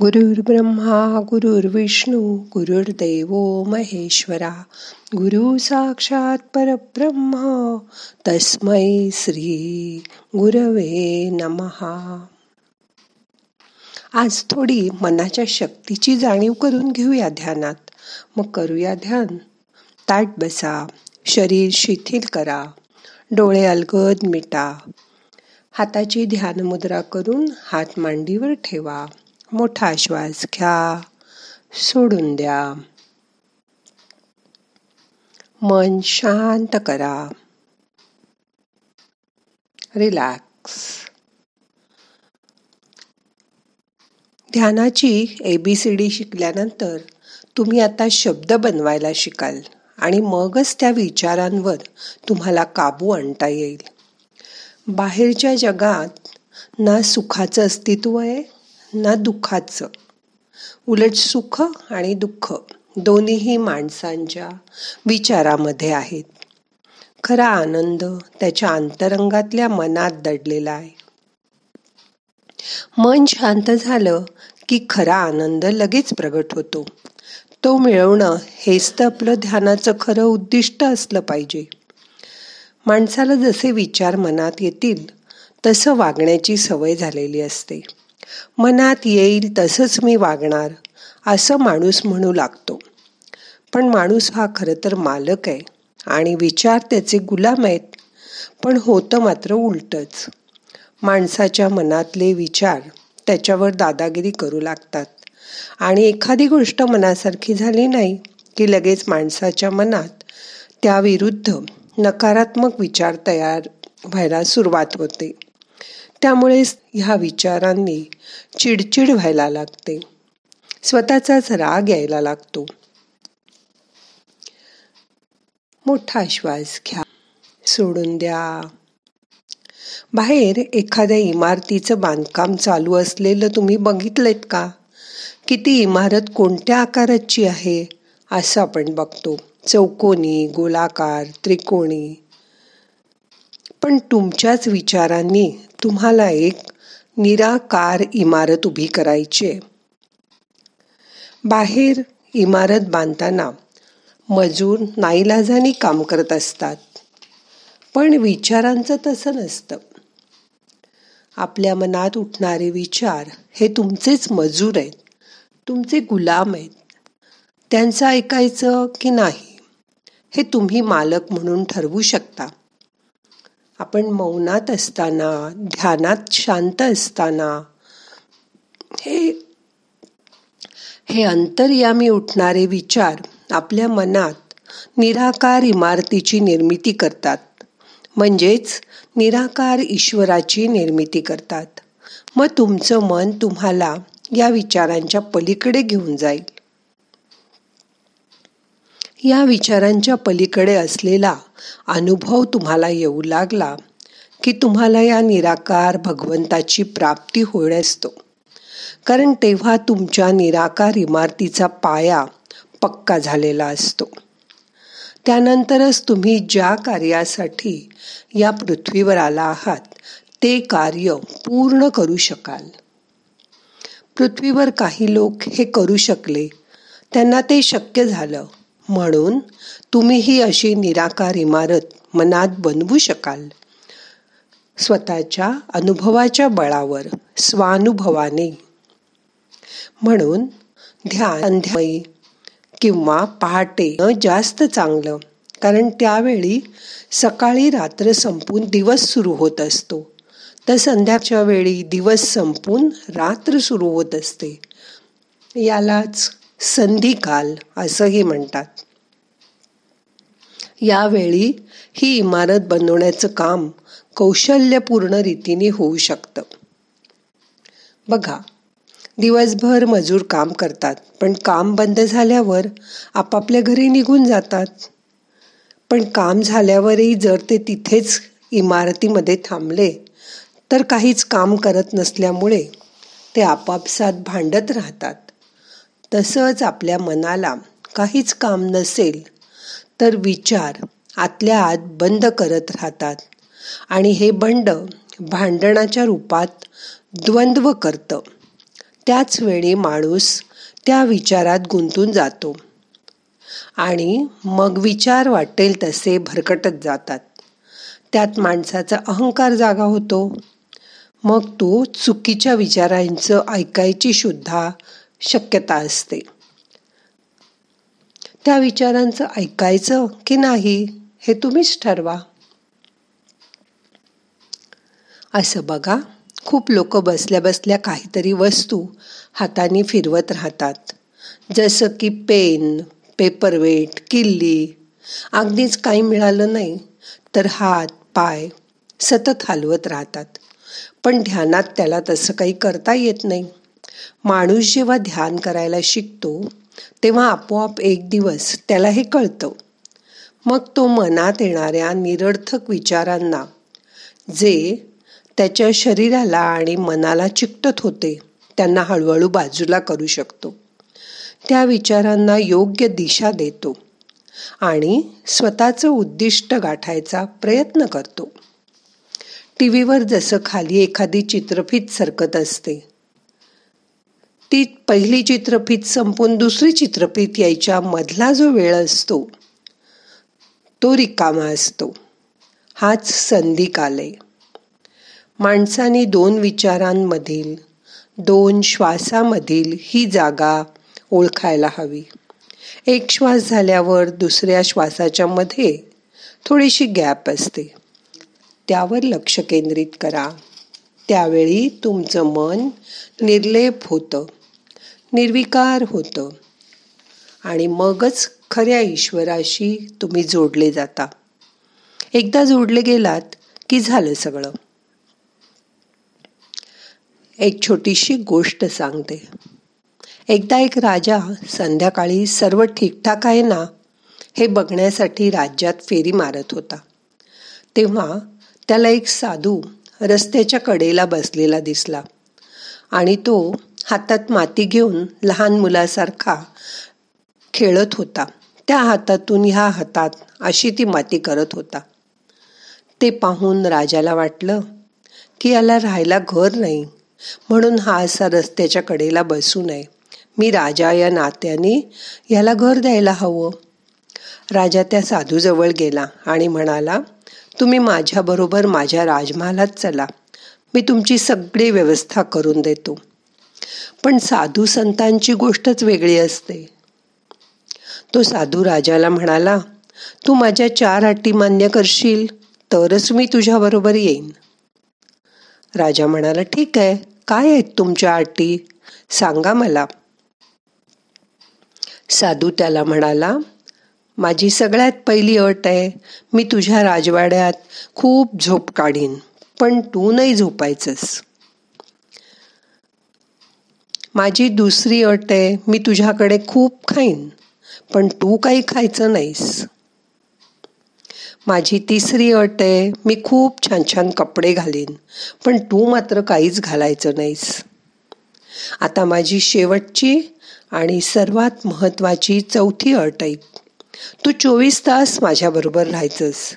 गुरुर् ब्रह्मा गुरुर्विष्णू गुरुर्देव महेश्वरा गुरु साक्षात परब्रह्म तस्मै श्री गुरवे नमहा आज थोडी मनाच्या शक्तीची जाणीव करून घेऊया ध्यानात. मग करूया ध्यान. ताट बसा शरीर शिथिल करा डोळे अलगद मिटा. हाताची ध्यान मुद्रा करून हात मांडीवर ठेवा. मोठा श्वास घ्या सोडून द्या. मन शांत करा. रिलॅक्स. ध्यानाची एबीसीडी शिकल्यानंतर तुम्ही आता शब्द बनवायला शिकाल आणि मगच त्या विचारांवर तुम्हाला काबू आणता येईल. बाहेरच्या जगात ना सुखाचं अस्तित्व आहे ना दुःखाचं. उलट सुख आणि दुःख दोन्हीही माणसांच्या विचारामध्ये आहेत. खरा आनंद त्याच्या अंतरंगातल्या मनात दडलेला आहे. मन शांत झालं की खरा आनंद लगेच प्रगट होतो. तो मिळवणं हेच तर आपलं ध्यानाचं खरं उद्दिष्ट असलं पाहिजे. माणसाला जसे विचार मनात येतील तसं वागण्याची सवय झालेली असते. मनात येईल तसंच मी वागणार असं माणूस म्हणू लागतो. पण माणूस हा खरं तर मालक आहे आणि विचार त्याचे गुलाम आहेत पण होतं मात्र उलटच. माणसाच्या मनातले विचार त्याच्यावर दादागिरी करू लागतात. आणि एखादी गोष्ट मनासारखी झाली नाही की लगेच माणसाच्या मनात त्याविरुद्ध नकारात्मक विचार तयार व्हायला सुरुवात होते. त्यामुळेच ह्या विचारांनी चिडचिड व्हायला लागते. स्वतःचाच राग यायला लागतो. मोठा श्वास घ्या. सोडून द्या. बाहेर एखाद्या इमारतीचं बांधकाम चालू असलेलं तुम्ही बघितलंत का? किती इमारत कोणत्या आकाराची आहे? असं आपण बघतो. चौकोनी गोलाकार त्रिकोणी. पण तुमच्याच विचारांनी तुम्हाला एक निराकार इमारत उभी करायची बाहेर इमारत बांधताना मजूर नाईलाजानी काम करत असतात पण विचारांचं तसं नसतं. आपल्या मनात उठणारे विचार हे तुमचेच मजूर आहेत तुमचे गुलाम आहेत. त्यांचं ऐकायचं की नाही हे तुम्ही मालक म्हणून ठरवू शकता. आपण मौनात असताना ध्यानात शांत असताना हे हे अंतर्यामी उठणारे विचार आपल्या मनात निराकार इमारतीची निर्मिती करतात. म्हणजेच निराकार ईश्वराची निर्मिती करतात. मग तुमचं मन तुम्हाला या विचारांच्या पलीकडे घेऊन जाईल. या विचारांच्या पलीकडे असलेला अनुभव तुम्हाला येऊ लागला की तुम्हाला या निराकार भगवंताची प्राप्ती होण्यासतो असतो. कारण तेव्हा तुमच्या निराकार इमारतीचा पाया पक्का झालेला असतो. त्यानंतरच तुम्ही ज्या कार्यासाठी या पृथ्वीवर आला आहात ते कार्य पूर्ण करू शकाल. पृथ्वीवर काही लोक हे करू शकले. त्यांना ते शक्य झालं. म्हणून तुम्हीही अशी निराकार इमारत मनात बनवू शकाल. स्वतःच्या अनुभवाच्या बळावर स्वानुभवाने. म्हणून ध्यान किंवा पहाटे जास्त चांगलं कारण त्यावेळी सकाळी रात्र संपून दिवस सुरू होत असतो. तर संध्याच्या वेळी दिवस संपून रात्र सुरू होत असते. यालाच संधिकाल असंही म्हणतात. यावेळी ही इमारत बनवण्याचं काम कौशल्यपूर्ण रीतीने होऊ शकतं. बघा दिवसभर मजूर काम करतात पण काम बंद झाल्यावर आपापल्या घरी निघून जातात. पण काम झाल्यावरही जर ते तिथेच इमारतीमध्ये थांबले तर काहीच काम करत नसल्यामुळे ते आपापसात भांडत राहतात. तसंच आपल्या मनाला काहीच काम नसेल तर विचार आतल्या आत बंद करत राहतात. आणि हे बंड भांडणाच्या रूपात द्वंद्व करतं. त्याच वेळी माणूस त्या विचारात गुंतून जातो. आणि मग विचार वाटेल तसे भरकटत जातात. त्यात माणसाचा अहंकार जागा होतो. मग तो चुकीच्या विचारांचं ऐकायची सुद्धा शक्यता असते. त्या विचारांचं ऐकायचं की नाही हे तुम्हीच ठरवा. असं बघा खूप लोक बसल्या बसल्या काहीतरी वस्तू हाताने फिरवत राहतात. जसं की पेन पेपरवेट किल्ली. अगदीच काही मिळालं नाही तर हात पाय सतत हलवत राहतात. पण ध्यानात त्याला तसं काही करता येत नाही. माणूस जेव्हा ध्यान करायला शिकतो तेव्हा आपोआप एक दिवस त्याला हे कळतं. मग तो मनात येणाऱ्या निरर्थक विचारांना जे त्याच्या शरीराला आणि मनाला चिकटत होते त्यांना हळूहळू बाजूला करू शकतो. त्या विचारांना योग्य दिशा देतो आणि स्वतःचं उद्दिष्ट गाठायचा प्रयत्न करतो. टी व्हीवर जसं खाली एखादी चित्रफित सरकत असते ती पहिली चित्रफीत संपून दुसरी चित्रफीत यायच्या मधला जो वेळ असतो तो रिकामा असतो. हाच संधी कालय. माणसाने दोन विचारांमधील दोन श्वासामधील ही जागा ओळखायला हवी. एक श्वास झाल्यावर दुसऱ्या श्वासाच्या मध्ये थोडीशी गॅप असते. त्यावर लक्ष केंद्रित करा. त्यावेळी तुमचं मन निर्लेप होतं. निर्विकार होतं. आणि मगच खऱ्या ईश्वराशी तुम्ही जोडले जाता. एकदा जोडले गेलात की झालं सगळं. एक छोटीशी गोष्ट सांगते. एकदा एक राजा संध्याकाळी सर्व ठीकठाक आहे ना हे बघण्यासाठी राज्यात फेरी मारत होता. तेव्हा त्याला एक साधू रस्त्याच्या कडेला बसलेला दिसला आणि तो हातात माती घेऊन लहान मुलासारखा खेळत होता. त्या हातातून ह्या हातात अशी ती माती करत होता. ते पाहून राजाला वाटलं की याला राहायला घर नाही. म्हणून हा असा रस्त्याच्या कडेला बसू नये. मी राजा या नात्याने याला घर द्यायला हवं. राजा त्या साधूजवळ गेला आणि म्हणाला तुम्ही माझ्याबरोबर माझ्या राजमहालात चला. मी तुमची सगळी व्यवस्था करून देतो. पण साधू संतांची गोष्टच वेगळी असते. तो साधू राजाला म्हणाला तू माझ्या चार अटी मान्य करशील तरच मी तुझ्या बरोबर येईन. राजा म्हणाला ठीक आहे काय आहेत तुमच्या अटी? सांगा मला. साधू त्याला म्हणाला माझी सगळ्यात पहिली अट आहे मी तुझ्या राजवाड्यात खूप झोप काढीन पण तू नाही झोपायचंस. माझी दुसरी अट आहे मी तुझ्याकडे खूप खाईन पण तू काही खायचं नाहीस. माझी तिसरी अट आहे मी खूप छान छान कपडे घालीन पण तू मात्र काहीच घालायचं नाहीस. आता माझी शेवटची आणि सर्वात महत्त्वाची चौथी अट आहे. तू चोवीस तास माझ्याबरोबर राहायचंस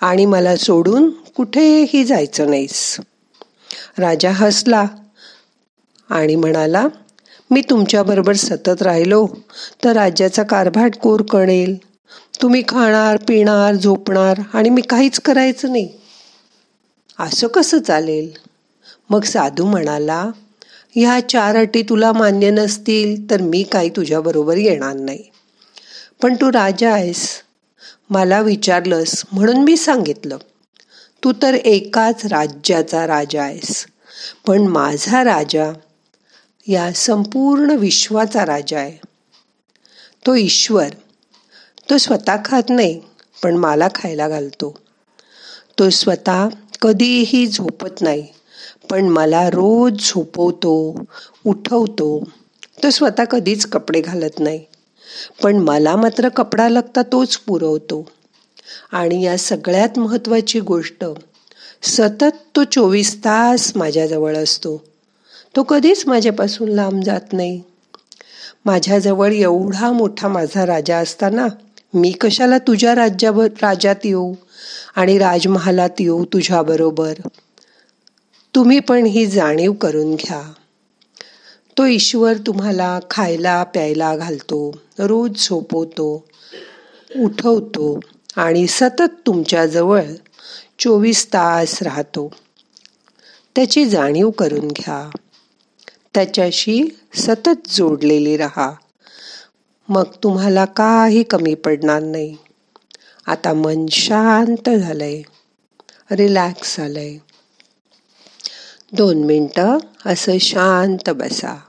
आणि मला सोडून कुठेही जायचं नाहीस. राजा हसला. आणि म्हणाला मी तुमच्याबरोबर सतत राहिलो तर राज्याचा कारभार कोर कळेल. तुम्ही खाणार पिणार झोपणार आणि मी काहीच करायचं नाही. असं कसं चालेल? मग साधू म्हणाला ह्या चार अटी तुला मान्य नसतील तर मी काही तुझ्याबरोबर येणार नाही. पण तू राजा आहेस. मला विचारलंस म्हणून मी सांगितलं. तू तर एकाच राज्याचा राजा आहेस. पण माझा राजा या संपूर्ण विश्वाचा राजा आहे. तो ईश्वर. तो स्वतः खात नाही पण मला खायला घालतो. तो स्वतः कधीही झोपत नाही पण मला रोज झोपवतो उठवतो. तो स्वतः कधीच कपडे घालत नाही पण मला मात्र कपडा लागता तोच पुरवतो. आणि या सगळ्यात महत्त्वाची गोष्ट सतत तो चोवीस तास माझ्याजवळ असतो. तो कधीच माझ्यापासून लांब जात नाही. माझ्याजवळ एवढा मोठा माझा राजा असताना मी कशाला तुझ्या राज्याभर राजात येऊ आणि राजमहालात येऊ तुझ्याबरोबर? तुम्ही पण ही जाणीव करून घ्या. तो ईश्वर तुम्हाला खायला प्यायला घालतो रोज झोपवतो उठवतो आणि सतत तुमच्याजवळ चोवीस तास राहतो. त्याची जाणीव करून घ्या. त्याच्याशी सतत जोडलेले राहा. मग तुम्हाला काही कमी पडणार नाही. आता मन शांत झालंय. रिलॅक्स झालंय. दोन मिनटं असं शांत बसा.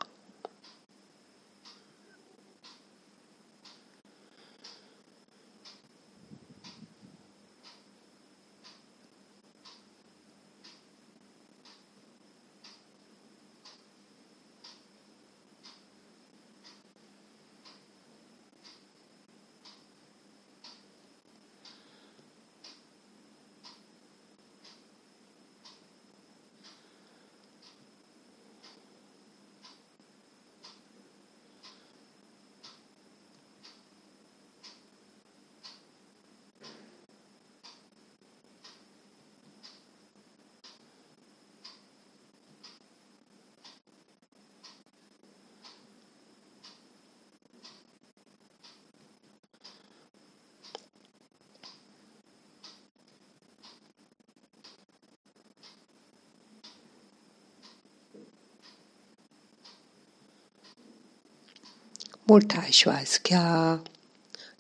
मोठा श्वास घ्या.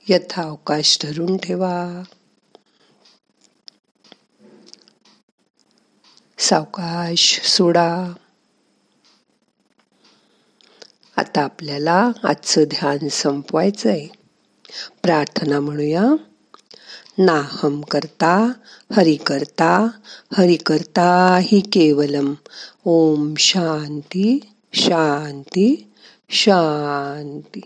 यथावकाश धरून ठेवा. सावकाश सोडा. आता आपल्याला आजचं ध्यान संपवायचंय. प्रार्थना म्हणूया. नाहम करता हरि करता हरि करता हि केवलम. ओम शांती शांती. शांती.